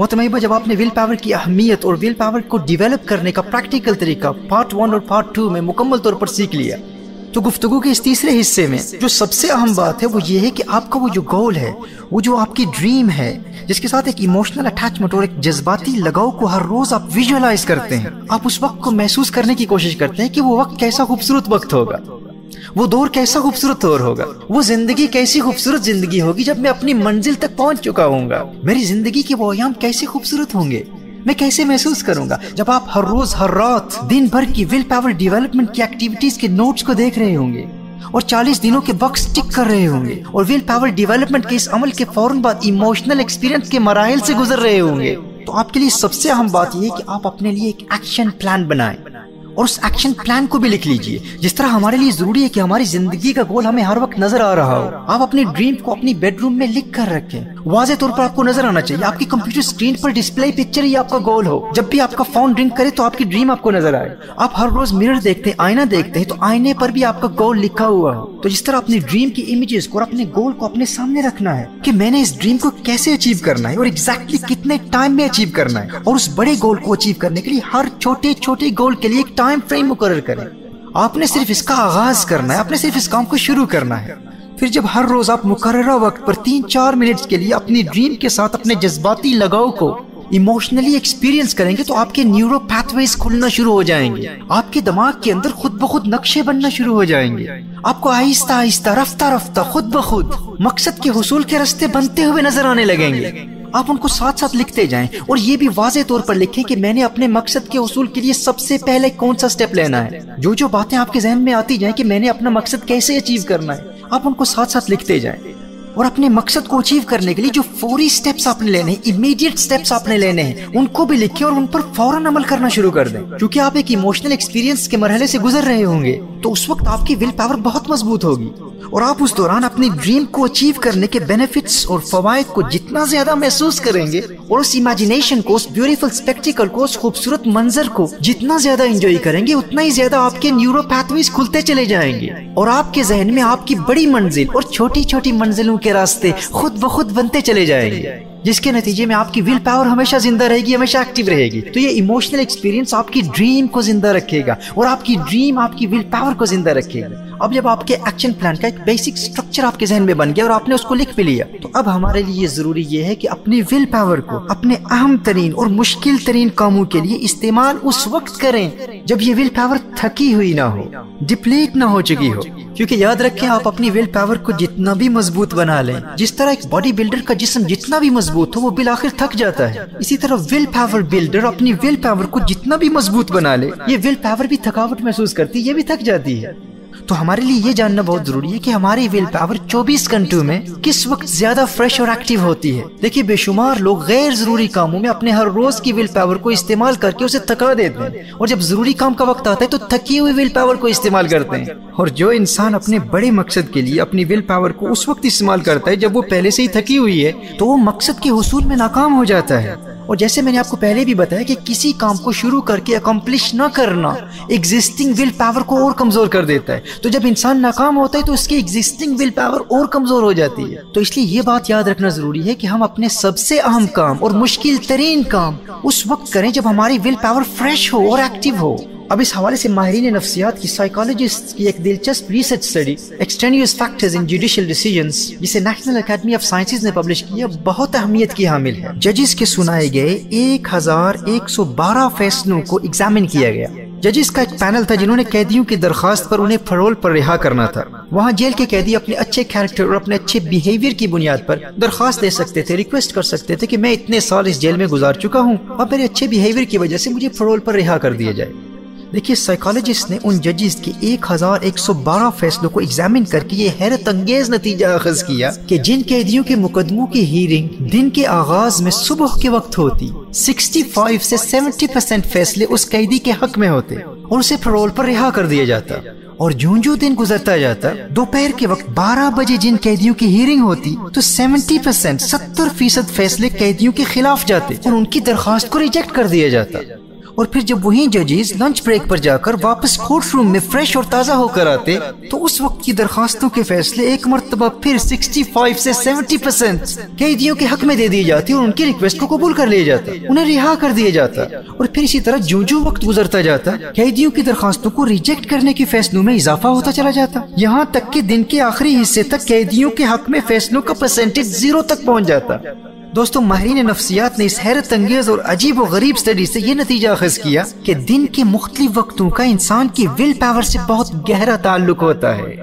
محتمہ جب آپ نے ول پاور کی اہمیت اور ول پاور کو ڈیولپ کرنے کا پریکٹیکل طریقہ پارٹ ون اور پارٹ ٹو میں مکمل طور پر سیکھ لیا تو گفتگو کے اس تیسرے حصے میں جو سب سے اہم بات ہے وہ یہ ہے کہ آپ کا وہ جو گول ہے وہ جو آپ کی ڈریم ہے جس کے ساتھ ایک ایموشنل اٹیچمنٹ اور ایک جذباتی لگاؤ کو ہر روز آپ ویژولائز کرتے ہیں آپ اس وقت کو محسوس کرنے کی کوشش کرتے ہیں کہ وہ وقت کیسا خوبصورت وقت ہوگا وہ دور کیسا خوبصورت دور ہوگا؟ وہ زندگی کیسی خوبصورت زندگی ہوگی جب میں اپنی منزل تک پہنچ چکا ہوں گا؟ میری زندگی کے وہ ایام کیسے خوبصورت ہوں گے؟ میں کیسے محسوس کروں گا جب آپ ہر روز، ہر رات دن بھر کی ول پاور ڈیولپمنٹ کی ایکٹیویٹیز کے نوٹس کو دیکھ رہے ہوں گے اور چالیس دنوں کے بکس ٹک کر رہے ہوں گے اور ول پاور ڈیولپمنٹ کے اس عمل کے فوراً بعد ایموشنل ایکسپیرینس کے مراحل سے گزر رہے ہوں گے۔ تو آپ کے لیے سب سے اہم بات یہ ہے کہ آپ اپنے لیے ایک ایکشن پلان بنائیں۔ اور اس ایکشن پلان کو بھی لکھ لیجیے۔ جس طرح ہمارے لیے ضروری ہے کہ ہماری زندگی کا گول ہمیں ہر وقت نظر آ رہا ہو۔ آپ اپنی ڈریم کو اپنی بیڈ روم میں لکھ کر رکھیں۔ واضح طور پر آپ کو نظر آنا چاہیے۔ آپ کی کمپیوٹر اسکرین پر ڈسپلے پکچر ہی آپ کا گول ہو۔ جب بھی آپ کا فون ڈرنک کرے تو آپ کی ڈریم آپ کو نظر آئے۔ آپ ہر روز مرر دیکھتے ہیں آئینہ دیکھتے ہیں تو آئینے پر بھی آپ کا گول لکھا ہوا ہو۔ تو جس طرح اپنی ڈریم کی امیجز کو اور اپنے گول کو اپنے سامنے رکھنا ہے کہ میں نے اس ڈریم کو کیسے اچیو کرنا ہے اور ایگزیکٹلی exactly کتنے ٹائم میں اچیو کرنا ہے اور اس بڑے گول کو اچیو کرنے کے لیے ہر چھوٹے چھوٹے گول کے لیے ایک ٹائم ٹائم فریم مقرر کریں۔ آپ نے صرف اس کا آغاز کرنا ہے، آپ نے صرف اس کام کو شروع کرنا ہے۔ پھر جب ہر روز آپ مقررہ وقت پر تین چار منٹس کے لیے اپنی ڈریم کے ساتھ اپنے جذباتی لگاؤ کو ایموشنلی ایکسپیرینس کریں گے تو آپ کے نیورو پیتھ کھلنا شروع ہو جائیں گے۔ آپ کے دماغ کے اندر خود بخود نقشے بننا شروع ہو جائیں گے۔ آپ کو آہستہ آہستہ، رفتہ رفتہ، خود بخود مقصد کے حصول کے رستے بنتے ہوئے نظر آنے لگیں گے۔ آپ ان کو ساتھ ساتھ لکھتے جائیں اور یہ بھی واضح طور پر لکھیں کہ میں نے اپنے مقصد کے حصول کے لیے سب سے پہلے کون سا سٹیپ لینا ہے؟ جو جو باتیں آپ کے ذہن میں آتی جائیں کہ میں نے اپنا مقصد کیسے اچیو کرنا ہے، آپ ان کو ساتھ ساتھ لکھتے جائیں۔ اور اپنے مقصد کو اچیو کرنے کے لیے جو فوری سٹیپس آپ نے لینے ہیں امیڈیٹ سٹیپس آپ نے لینے ہیں، ان کو بھی لکھیں اور ان پر فوراً عمل کرنا شروع کر دیں۔ کیونکہ آپ ایک ایموشنل ایکسپیرینس کے مرحلے سے گزر رہے ہوں گے، تو اس وقت آپ کی ول پاور بہت مضبوط ہوگی۔ اور آپ اس دوران اپنی ڈریم کو اچیو کرنے کے بینیفٹس اور فوائد کو جتنا زیادہ محسوس کریں گے اور اس امیجنیشن کو، اس بیوٹیفل اسپیکٹیکل کو، اس خوبصورت منظر کو جتنا زیادہ انجوائے کریں گے، اتنا ہی زیادہ آپ کے نیورو پیتھویز کھلتے چلے جائیں گے اور آپ کے ذہن میں آپ کی بڑی منزل اور چھوٹی چھوٹی منزلوں کے راستے خود بخود بنتے چلے جائیں گے۔ جس کے نتیجے میں آپ کی ول پاور ہمیشہ زندہ رہے گی، ہمیشہ ایکٹیو رہے گی۔ تو یہ ایموشنل ایکسپیرینس آپ کی ڈریم کو زندہ رکھے گا اور آپ کی ڈریم آپ کی ول پاور کو زندہ رکھے گا۔ اب جب آپ کے ایکشن پلان کا ایک بیسک سٹرکچر آپ کے ذہن میں بن گیا اور آپ نے اس کو لکھ بھی لیا، تو اب ہمارے لیے ضروری یہ ہے کہ اپنی ول پاور کو، اپنے اہم ترین اور مشکل ترین کاموں کے لیے استعمال اس وقت کریں جب یہ ول پاور تھکی ہوئی نہ ہو ڈپلیٹ نہ ہو چکی ہو۔ کیونکہ یاد رکھیں آپ اپنی ول پاور کو جتنا بھی مضبوط بنا لیں، جس طرح ایک باڈی بلڈر کا جسم جتنا بھی مضبوط ہو وہ بالآخر تھک جاتا ہے۔ اسی طرح ول پاور بلڈر اپنی ول پاور کو جتنا بھی مضبوط بنا لے، یہ ول پاور بھی تھکاوٹ محسوس کرتی یہ بھی تھک جاتی ہے۔ تو ہمارے لیے یہ جاننا بہت ضروری ہے کہ ہماری ول پاور چوبیس گھنٹوں میں کس وقت زیادہ فریش اور ایکٹیو ہوتی ہے۔ دیکھیے، بے شمار لوگ غیر ضروری کاموں میں اپنے ہر روز کی ول پاور کو استعمال کر کے اسے تھکا دیتے ہیں۔ اور جب ضروری کام کا وقت آتا ہے تو تھکی ہوئی ول پاور کو استعمال کرتے ہیں۔ اور جو انسان اپنے بڑے مقصد کے لیے اپنی ول پاور کو اس وقت استعمال کرتا ہے جب وہ پہلے سے ہی تھکی ہوئی ہے، تو وہ مقصد کے حصول میں ناکام ہو جاتا ہے۔ اور جیسے میں نے آپ کو پہلے بھی بتایا کہ کسی کام کو شروع کر کے اکمپلش نہ کرنا ایگزسٹنگ ول پاور کو اور کمزور کر دیتا ہے۔ تو جب انسان ناکام ہوتا ہے تو اس کی ایگزسٹنگ ول پاور اور کمزور ہو جاتی ہے۔ تو اس لیے یہ بات یاد رکھنا ضروری ہے کہ ہم اپنے سب سے اہم کام اور مشکل ترین کام اس وقت کریں جب ہماری ول پاور فریش ہو اور ایکٹیو ہو۔ اب اس حوالے سے ماہرین نفسیات کی سائیکالوجسٹ کی ایک دلچسپ research study extraneous factors in judicial decisions جسے نیشنل اکیڈمی آف سائنسز نے پبلش کیا بہت اہمیت کی حامل ہے۔ ججز کے سنائے گئے ایک ہزار ایک سو بارہ فیصلوں کو ایگزامن کیا گیا۔ ججز کا ایک پینل تھا جنہوں نے قیدیوں کی درخواست پر انہیں فرول پر رہا کرنا تھا۔ وہاں جیل کے قیدی اپنے اچھے کیریکٹر اور اپنے اچھے بیہیویئر کی بنیاد پر درخواست دے سکتے تھے ریکویسٹ کر سکتے تھے کہ میں اتنے سال اس جیل میں گزار چکا ہوں اور میرے اچھے بیہیویئر کی وجہ سے مجھے فرول پر رہا کر دیا جائے۔ دیکھیے سائیکالوجسٹ نے ان ججز کے ایک ہزار ایک سو بارہ فیصلوں کو ایگزامن کر کے یہ حیرت انگیز نتیجہ اخذ کیا کہ جن قیدیوں کے مقدموں کی ہیرنگ دن کے آغاز میں صبح کے وقت ہوتی۔ سکسٹی فائیو سے سیونٹی پرسینٹ فیصلے اس قیدی کے حق میں ہوتے اور اسے فرول پر رہا کر دیا جاتا۔ اور جو جو دن گزرتا جاتا، دوپہر کے وقت بارہ بجے جن قیدیوں کی ہیرنگ ہوتی، تو سیونٹی پرسینٹ ستر فیصد فیصلے قیدیوں کے خلاف جاتے اور ان کی درخواست کو ریجیکٹ کر دیا جاتا۔ اور پھر جب وہی ججز لنچ بریک پر جا کر واپس کورٹ روم میں فریش اور تازہ ہو کر آتے، تو اس وقت کی درخواستوں کے فیصلے ایک مرتبہ پھر 65 سے 70 پرسینٹ قیدیوں کے حق میں دے دی جاتی اور ان کی ریکویسٹ کو قبول کر لیا جاتا، انہیں رہا کر دیا جاتا اور پھر اسی طرح جو جو وقت گزرتا جاتا، قیدیوں کی درخواستوں کو ریجیکٹ کرنے کے فیصلوں میں اضافہ ہوتا چلا جاتا۔ یہاں تک کہ دن کے آخری حصے تک قیدیوں کے حق میں فیصلوں کا پرسنٹیج زیرو تک پہنچ جاتا۔ دوستوں ماہرین نفسیات نے اس حیرت انگیز اور عجیب و غریب سٹڈی سے یہ نتیجہ اخذ کیا کہ دن کے مختلف وقتوں کا انسان کی ول پاور سے بہت گہرا تعلق ہوتا ہے۔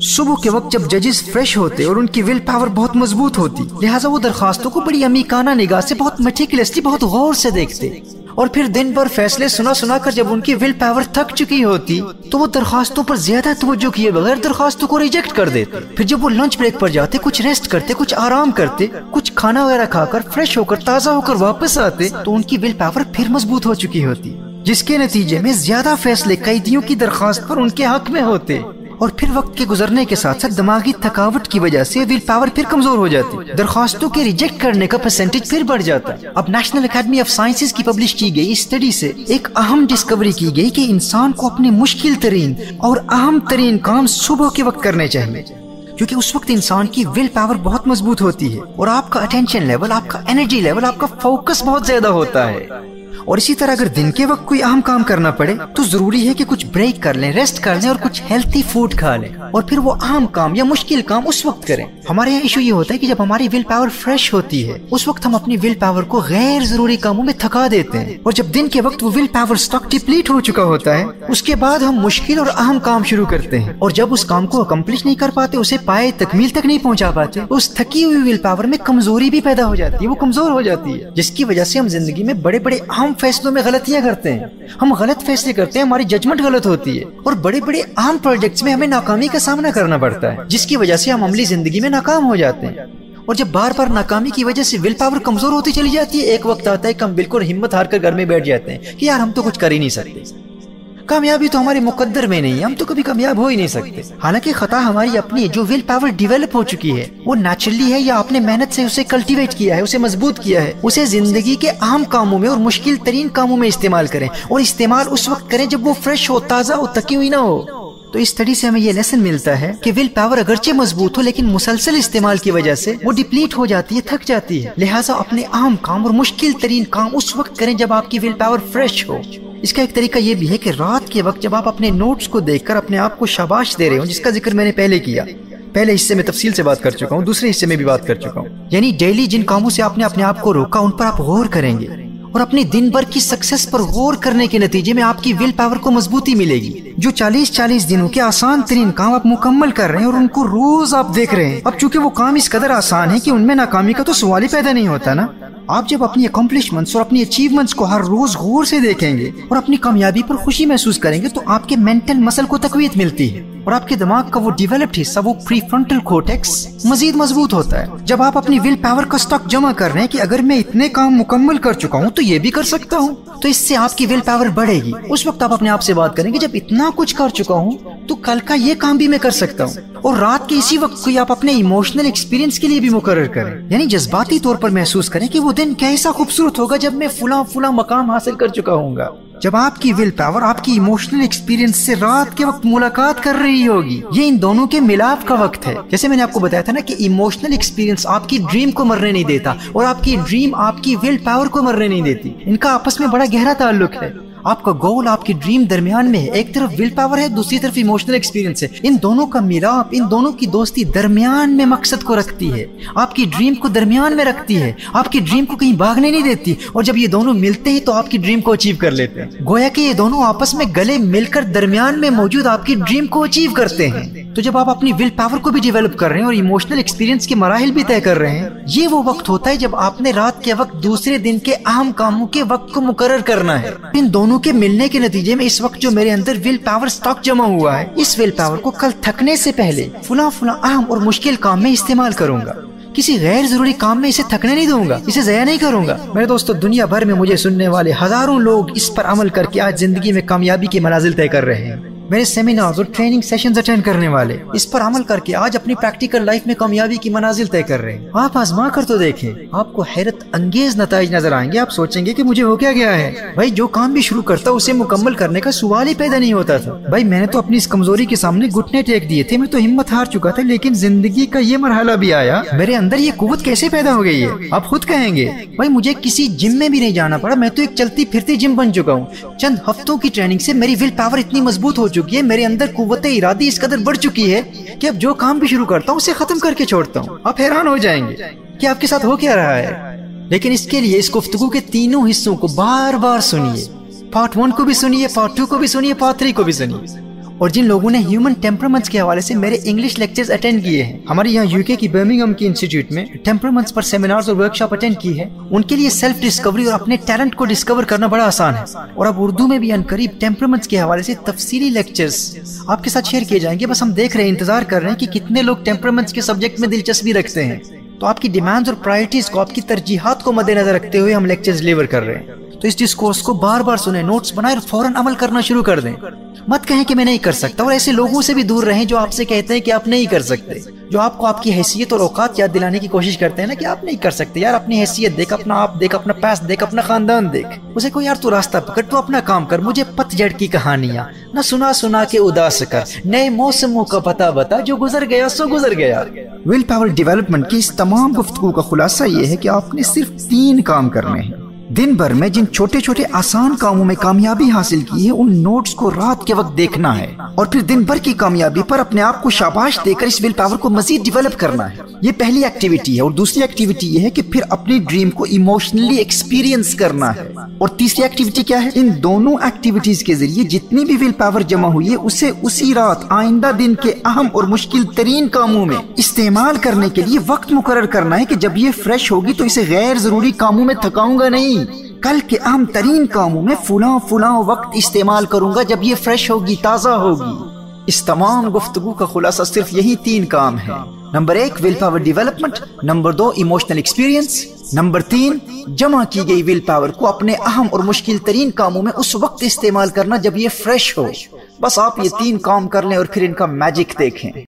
صبح کے وقت جب ججز فریش ہوتے اور ان کی ول پاور بہت مضبوط ہوتی، لہٰذا وہ درخواستوں کو بڑی امیکانہ نگاہ سے، بہت میٹیکلسلی بہت غور سے دیکھتے۔ اور پھر دن بھر فیصلے سنا سنا کر جب ان کی ول پاور تھک چکی ہوتی، تو وہ درخواستوں پر زیادہ توجہ کیے بغیر درخواستوں کو ریجیکٹ کر دیتے۔ پھر جب وہ لنچ بریک پر جاتے، کچھ ریسٹ کرتے، کچھ آرام کرتے، کچھ کھانا وغیرہ کھا کر فریش ہو کر تازہ ہو کر واپس آتے، تو ان کی ول پاور پھر مضبوط ہو چکی ہوتی، جس کے نتیجے میں زیادہ فیصلے قیدیوں کی درخواست پر ان کے حق میں ہوتے۔ اور پھر وقت کے گزرنے کے ساتھ ساتھ دماغی تھکاوٹ کی وجہ سے ویل پاور پھر کمزور ہو جاتی۔ درخواستوں کے ریجیکٹ کرنے کا پرسنٹیج پھر بڑھ جاتا۔ اب نیشنل اکیڈمی آف سائنسز کی پبلش کی گئی اسٹڈی سے ایک اہم ڈسکوری کی گئی کہ انسان کو اپنے مشکل ترین اور اہم ترین کام صبح کے وقت کرنے چاہیے۔ کیونکہ اس وقت انسان کی ول پاور بہت مضبوط ہوتی ہے اور آپ کا اٹینشن لیول آپ کا انرجی لیول آپ کا فوکس بہت زیادہ ہوتا ہے۔ اور اسی طرح اگر دن کے وقت کوئی اہم کام کرنا پڑے، تو ضروری ہے کہ کچھ بریک کر لیں، ریسٹ کر لیں اور کچھ ہیلتھی فوڈ کھا لیں۔ اور پھر وہ اہم کام یا مشکل کام اس وقت کریں۔ ہمارے یہاں ایشو یہ ہوتا ہے کہ جب ہماری ول پاور فریش ہوتی ہے، اس وقت ہم اپنی ول پاور کو غیر ضروری کاموں میں تھکا دیتے ہیں۔ اور جب دن کے وقت وہ ول پاور اسٹاک ڈپلیٹ ہو چکا ہوتا ہے، اس کے بعد ہم مشکل اور اہم کام شروع کرتے ہیں۔ اور جب اس کام کو اکمپلش نہیں کر پاتے، اسے پائے تکمیل تک نہیں پہنچا پاتے، اس تھکی ہوئی ول پاور میں کمزوری بھی پیدا ہو جاتی ہے، وہ کمزور ہو جاتی ہے، جس کی وجہ سے ہم زندگی میں بڑے بڑے اہم فیصلوں میں غلطیاں کرتے ہیں۔ ہم غلط فیصلے کرتے ہیں، ہماری ججمنٹ غلط ہوتی ہے۔ اور بڑے بڑے عام پروجیکٹس میں ہمیں ناکامی کا سامنا کرنا پڑتا ہے، جس کی وجہ سے ہم عملی زندگی میں ناکام ہو جاتے ہیں۔ اور جب بار بار ناکامی کی وجہ سے ول پاور کمزور ہوتی چلی جاتی ہے، ایک وقت آتا ہے کہ ہم بالکل ہمت ہار کر گھر میں بیٹھ جاتے ہیں کہ یار ہم تو کچھ کر ہی نہیں سکتے۔ کامیابی تو ہمارے مقدر میں نہیں ہے ہم تو کبھی کامیاب ہو ہی نہیں سکتے۔ حالانکہ خطا ہماری اپنی جو ول پاور ڈیولپ ہو چکی ہے۔ وہ نیچرلی ہے یا اپنے محنت سے اسے کلٹیویٹ کیا ہے، اسے مضبوط کیا ہے۔ اسے زندگی کے اہم کاموں میں اور مشکل ترین کاموں میں استعمال کریں۔ اور استعمال اس وقت کریں جب وہ فریش ہو، تازہ ہو تکی ہوئی نہ ہو۔ تو اس اسٹڈی سے ہمیں یہ لیسن ملتا ہے کہ ول پاور اگرچہ مضبوط ہو، لیکن مسلسل استعمال کی وجہ سے وہ ڈپلیٹ ہو جاتی ہے، تھک جاتی ہے۔ لہٰذا اپنے اہم کام اور مشکل ترین کام اس وقت کریں جب آپ کی ول پاور فریش ہو۔ اس کا ایک طریقہ یہ بھی ہے کہ رات کے وقت جب آپ اپنے نوٹس کو دیکھ کر اپنے آپ کو شاباش دے رہے ہوں، جس کا ذکر میں نے پہلے کیا۔ پہلے حصے میں تفصیل سے بات کر چکا ہوں، دوسرے حصے میں بھی بات کر چکا ہوں۔ یعنی ڈیلی جن کاموں سے آپ نے اپنے آپ کو روکا، ان پر آپ غور کریں گے۔ اور اپنے دن بھر کی سکسس پر غور کرنے کے نتیجے میں آپ کی ول پاور کو مضبوطی ملے گی۔ جو چالیس چالیس دنوں کے آسان ترین کام آپ مکمل کر رہے ہیں اور ان کو روز آپ دیکھ رہے ہیں۔ اب چونکہ وہ کام اس قدر آسان ہے کہ ان میں ناکامی کا تو سوال ہی پیدا نہیں ہوتا نا۔ آپ جب اپنی اکمپلشمنٹس اور اپنی اچیومنٹس کو ہر روز غور سے دیکھیں گے اور اپنی کامیابی پر خوشی محسوس کریں گے تو آپ کے مینٹل مسل کو تقویت ملتی ہے اور آپ کے دماغ کا وہ ڈیولپڈ حصہ، وہ پری فرنٹل کوٹیکس مزید مضبوط ہوتا ہے۔ جب آپ اپنی ول پاور کا سٹاک جمع کر رہے ہیں کہ اگر میں اتنے کام مکمل کر چکا ہوں تو یہ بھی کر سکتا ہوں۔ تو اس سے آپ کی ول پاور بڑھے گی۔ اس وقت آپ اپنے آپ سے بات کریں گے، جب اتنا کچھ کر چکا ہوں تو کل کا یہ کام بھی میں کر سکتا ہوں۔ اور رات کے اسی وقت کوئی آپ اپنے ایموشنل ایکسپیرینس کے لیے بھی مقرر کریں۔ یعنی جذباتی طور پر محسوس کریں کہ وہ دن کیسا خوبصورت ہوگا جب میں فلاں فلاں مقام حاصل کر چکا ہوں گا۔ جب آپ کی ول پاور آپ کی ایموشنل ایکسپیرینس سے رات کے وقت ملاقات کر رہی ہوگی۔ یہ ان دونوں کے ملاپ کا وقت ہے۔ جیسے میں نے آپ کو بتایا تھا نا کہ ایموشنل ایکسپیرینس آپ کی ڈریم کو مرنے نہیں دیتا اور آپ کی ڈریم آپ کی ول پاور کو مرنے نہیں دیتی۔ ان کا آپس میں بڑا گہرا تعلق ہے۔ آپ کا گول آپ کی ڈریم درمیان میں ہے. ایک طرف ول پاور ہے، دوسری طرف ایموشنل ایکسپیرینس ہے. ان دونوں کا ملاپ ان دونوں کی دوستی درمیان میں مقصد کو رکھتی ہے. آپ کی ڈریم کو درمیان میں رکھتی ہے. آپ کی ڈریم کو کہیں بھاگنے نہیں دیتی. اور جب یہ دونوں ملتے ہیں تو آپ کی ڈریم کو اچیو کر لیتے ہیں. گویا کہ یہ دونوں آپس میں گلے مل کر درمیان میں موجود آپ کی ڈریم کو اچیو کرتے ہیں. تو جب آپ اپنی ول پاور کو بھی ڈیولپ کر رہے ہیں اور ایموشنل ایکسپیرینس کے مراحل بھی طے کر رہے ہیں، یہ وہ وقت ہوتا ہے جب آپ نے رات کے وقت دوسرے دن کے اہم کاموں کے وقت کو مقرر کرنا ہے۔ ان دونوں کے ملنے کے نتیجے میں اس وقت جو میرے اندر ول پاور سٹاک جمع ہوا ہے، اس ول پاور کو کل تھکنے سے پہلے فلاں فلاں اہم اور مشکل کام میں استعمال کروں گا۔ کسی غیر ضروری کام میں اسے تھکنے نہیں دوں گا، اسے ضائع نہیں کروں گا۔ میرے دوستو، دنیا بھر میں مجھے سننے والے ہزاروں لوگ اس پر عمل کر کے آج زندگی میں کامیابی کے منازل طے کر رہے ہیں۔ میرے سیمینار اور ٹریننگ سیشنز اٹینڈ کرنے والے۔ اس پر عمل کر کے آج اپنی پریکٹیکل لائف میں کامیابی کی منازل طے کر رہے ہیں۔ آپ آزما کر تو دیکھیں۔ آپ کو حیرت انگیز نتائج نظر آئیں گے۔ آپ سوچیں گے کہ مجھے ہو کیا گیا ہے۔ بھائی، جو کام بھی شروع کرتا اسے مکمل کرنے کا سوال ہی پیدا نہیں ہوتا تھا۔ بھائی، میں نے تو اپنی اس کمزوری کے سامنے گھٹنے ٹیک دیے تھے۔ میں تو ہمت ہار چکا تھا، لیکن زندگی کا یہ مرحلہ بھی آیا۔ میرے اندر یہ قوت کیسے پیدا ہو گئی ہے؟ آپ خود کہیں گے، بھائی، مجھے کسی جم میں بھی نہیں جانا پڑا۔ میں تو ایک چلتی پھرتی جم بن چکا ہوں۔ چند ہفتوں کی ٹریننگ سے میری ول پاور اتنی مضبوط ہو چکی چکی ہے میرے اندر قوت ارادی اس قدر بڑھ چکی ہے کہ اب جو کام بھی شروع کرتا ہوں اسے ختم کر کے چھوڑتا ہوں، آپ حیران ہو جائیں گے کہ آپ کے ساتھ ہو کیا رہا ہے۔ لیکن اس کے لیے اس گفتگو کے تینوں حصوں کو بار بار سنیے۔ پارٹ ون کو بھی سنیے، پارٹ ٹو کو بھی سنیے، پارٹ تھری کو بھی سنیے۔ اور جن لوگوں نے ہیومن ٹیمپرمنٹس کے حوالے سے میرے انگلش لیکچرز اٹینڈ کیے ہیں۔ ہمارے یہاں یو کے کی برمنگم کی انسٹیٹیوٹ میں ٹیمپرمنٹس پر سیمینارز اور ورکشاپ اٹینڈ کی ہے۔ ان کے لیے سیلف ڈسکوری اور اپنے ٹیلنٹ کو ڈسکور کرنا بڑا آسان ہے۔ اور اب اردو میں بھی ان قریب ٹیمپرمنٹس کے حوالے سے تفصیلی لیکچرز آپ کے ساتھ شیئر کیے جائیں گے۔ بس ہم دیکھ رہے ہیں، انتظار کر رہے ہیں کہ کتنے لوگ ٹیمپرمنٹس کے سبجیکٹ میں دلچسپی رکھتے ہیں۔ تو آپ کی ڈیمانڈز اور پرائرٹیز کو آپ کی ترجیحات کو مد نظر رکھتے ہوئے ہم لیکچرز ڈلیور کر رہے ہیں۔ تو اس ڈسکورس کو بار بار سنیں نوٹس بنائیں اور فوراً عمل کرنا شروع کر دیں۔ مت کہیں کہ میں نہیں کر سکتا اور ایسے لوگوں سے بھی دور رہیں جو آپ سے کہتے ہیں کہ آپ نہیں کر سکتے۔ جو آپ کو آپ کی حیثیت اور اوقات یاد دلانے کی کوشش کرتے ہیں نا کہ آپ نہیں کر سکتے۔ یار اپنی حیثیت دیکھ، اپنا آپ دیکھ، اپنا پیس دیکھ، اپنا خاندان دیکھ۔ اسے کوئی یار تو راستہ پکڑ، تو اپنا کام کر، مجھے پت جڑ کی کہانیاں۔ نہ سنا سنا کے اداس کر، نئے موسموں کا پتا بتا، جو گزر گیا سو گزر گیا۔ ول پاور ڈیولپمنٹ کی اس تمام گفتگو کا خلاصہ یہ ہے کہ آپ نے صرف تین کام کرنے ہیں۔ دن بھر میں جن چھوٹے چھوٹے آسان کاموں میں کامیابی حاصل کی ہے، ان نوٹس کو رات کے وقت دیکھنا ہے۔ اور پھر دن بھر کی کامیابی پر اپنے آپ کو شاباش دے کر اس ول پاور کو مزید ڈیولپ کرنا ہے۔ یہ پہلی ایکٹیویٹی ہے اور دوسری ایکٹیویٹی یہ ہے کہ پھر اپنی ڈریم کو ایموشنلی ایکسپیرینس کرنا ہے۔ اور تیسری ایکٹیویٹی کیا ہے؟ ان دونوں ایکٹیویٹیز کے ذریعے جتنی بھی ول پاور جمع ہوئی ہے، اسے اسی رات، آئندہ دن کے اہم اور مشکل ترین کاموں میں استعمال کرنے کے لیے وقت مقرر کرنا ہے کہ جب یہ فریش ہوگی تو اسے غیر ضروری کاموں میں تھکاؤں گا نہیں۔ کل کے اہم ترین کاموں میں فلاں فلاں وقت استعمال کروں گا جب یہ فریش ہوگی، تازہ ہوگی۔ اس تمام گفتگو کا خلاصہ صرف یہی تین کام ہے نمبر ایک ول پاور ڈیولپمنٹ نمبر دو ایموشنل ایکسپیرینس نمبر تین، جمع کی گئی ول پاور کو اپنے اہم اور مشکل ترین کاموں میں اس وقت استعمال کرنا جب یہ فریش ہو۔ بس آپ یہ تین کام کر لیں اور پھر ان کا میجک دیکھیں۔